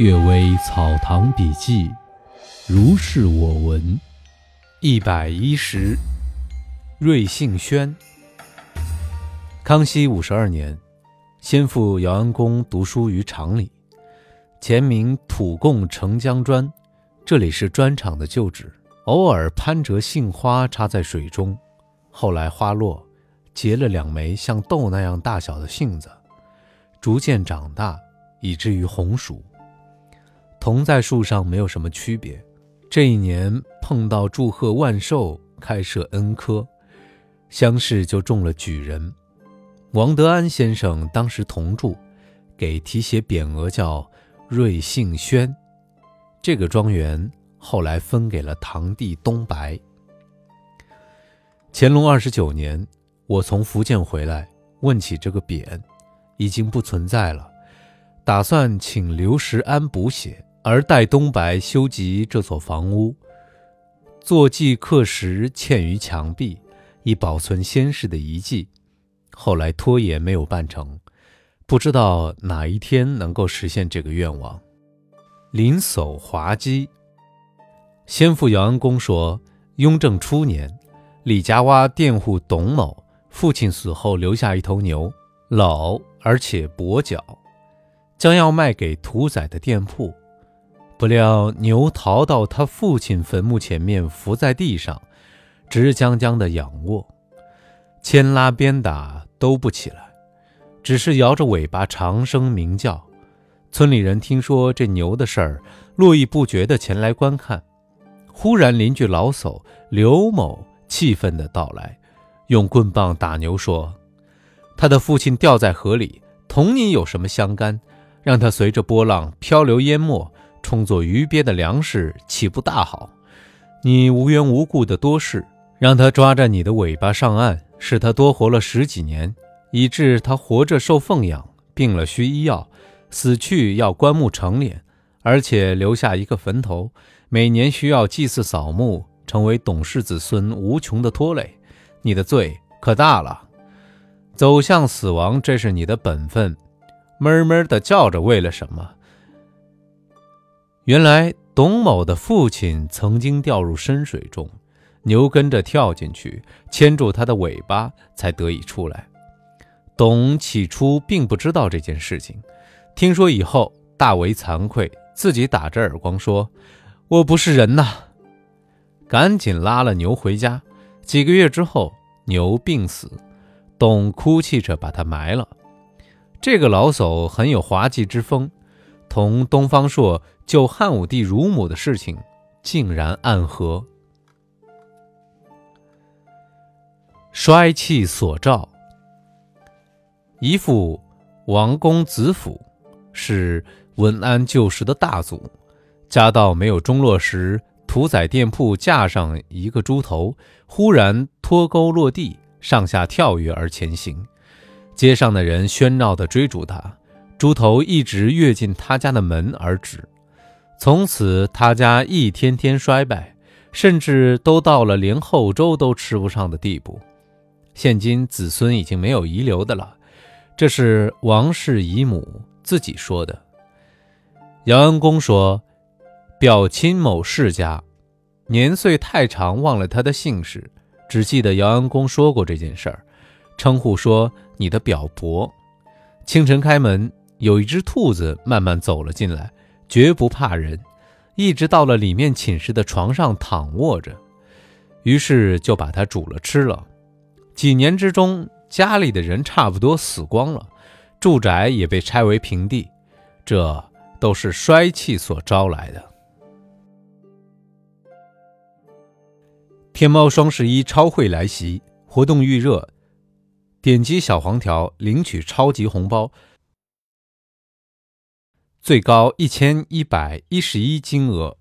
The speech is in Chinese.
阅微草堂笔记，如是我闻。一百一十，瑞幸轩。康熙五十二年，先父姚安公读书于厂里，前名土贡程江砖，这里是砖厂的旧址。偶尔攀折杏花插在水中，后来花落，结了两枚像豆那样大小的杏子，逐渐长大，以至于红薯。同在树上没有什么区别。这一年碰到祝贺万寿开设恩科，乡试就中了举人。王德安先生当时同住，给题写匾额叫“瑞幸轩”。这个庄园后来分给了堂弟东白。乾隆二十九年，我从福建回来，问起这个匾，已经不存在了，打算请刘石安补写。而待东白修葺这所房屋，坐记刻石嵌于墙壁，以保存先世的遗迹。后来拖延没有办成，不知道哪一天能够实现这个愿望。临叟滑稽。先父姚安公说，雍正初年，李家洼佃户董某父亲死后留下一头牛，老而且跛脚，将要卖给屠宰的店铺。不料牛逃到他父亲坟墓前面，伏在地上，直僵僵的仰卧，牵拉鞭打都不起来，只是摇着尾巴长声鸣叫。村里人听说这牛的事儿，络绎不绝的前来观看。忽然邻居老叟刘某气愤的到来，用棍棒打牛，说：“他的父亲掉在河里，同你有什么相干？让他随着波浪漂流淹没。”充作鱼鳖的粮食，岂不大好？你无缘无故的多事，让他抓着你的尾巴上岸，使他多活了十几年，以致他活着受奉养，病了需医药，死去要棺木成殓，而且留下一个坟头，每年需要祭祀扫墓，成为董氏子孙无穷的拖累。你的罪可大了，走向死亡，这是你的本分。闷闷的叫着，为了什么？原来董某的父亲曾经掉入深水中，牛跟着跳进去，牵住他的尾巴，才得以出来。董起初并不知道这件事情，听说以后大为惭愧，自己打着耳光说：“我不是人呐！”赶紧拉了牛回家。几个月之后，牛病死，董哭泣着把它埋了。这个老叟很有滑稽之风。同东方朔救汉武帝乳母的事情竟然暗合。衰气所照。姨父王公子府是文安旧时的大族，家道没有中落时，屠宰店铺架上一个猪头，忽然脱钩落地，上下跳跃而前行，街上的人喧闹地追逐他。猪头一直跃进他家的门而止，从此他家一天天衰败，甚至都到了连后粥都吃不上的地步。现今子孙已经没有遗留的了，这是王氏姨母自己说的。姚安公说，表亲某世家，年岁太长，忘了他的姓氏，只记得姚安公说过这件事儿，称呼说你的表伯。清晨开门。有一只兔子慢慢走了进来，绝不怕人，一直到了里面寝室的床上躺卧着，于是就把它煮了吃了。几年之中，家里的人差不多死光了，住宅也被拆为平地，这都是衰气所招来的。天猫双十一超会来袭，活动预热，点击小黄条领取超级红包。最高一千一百一十一金额。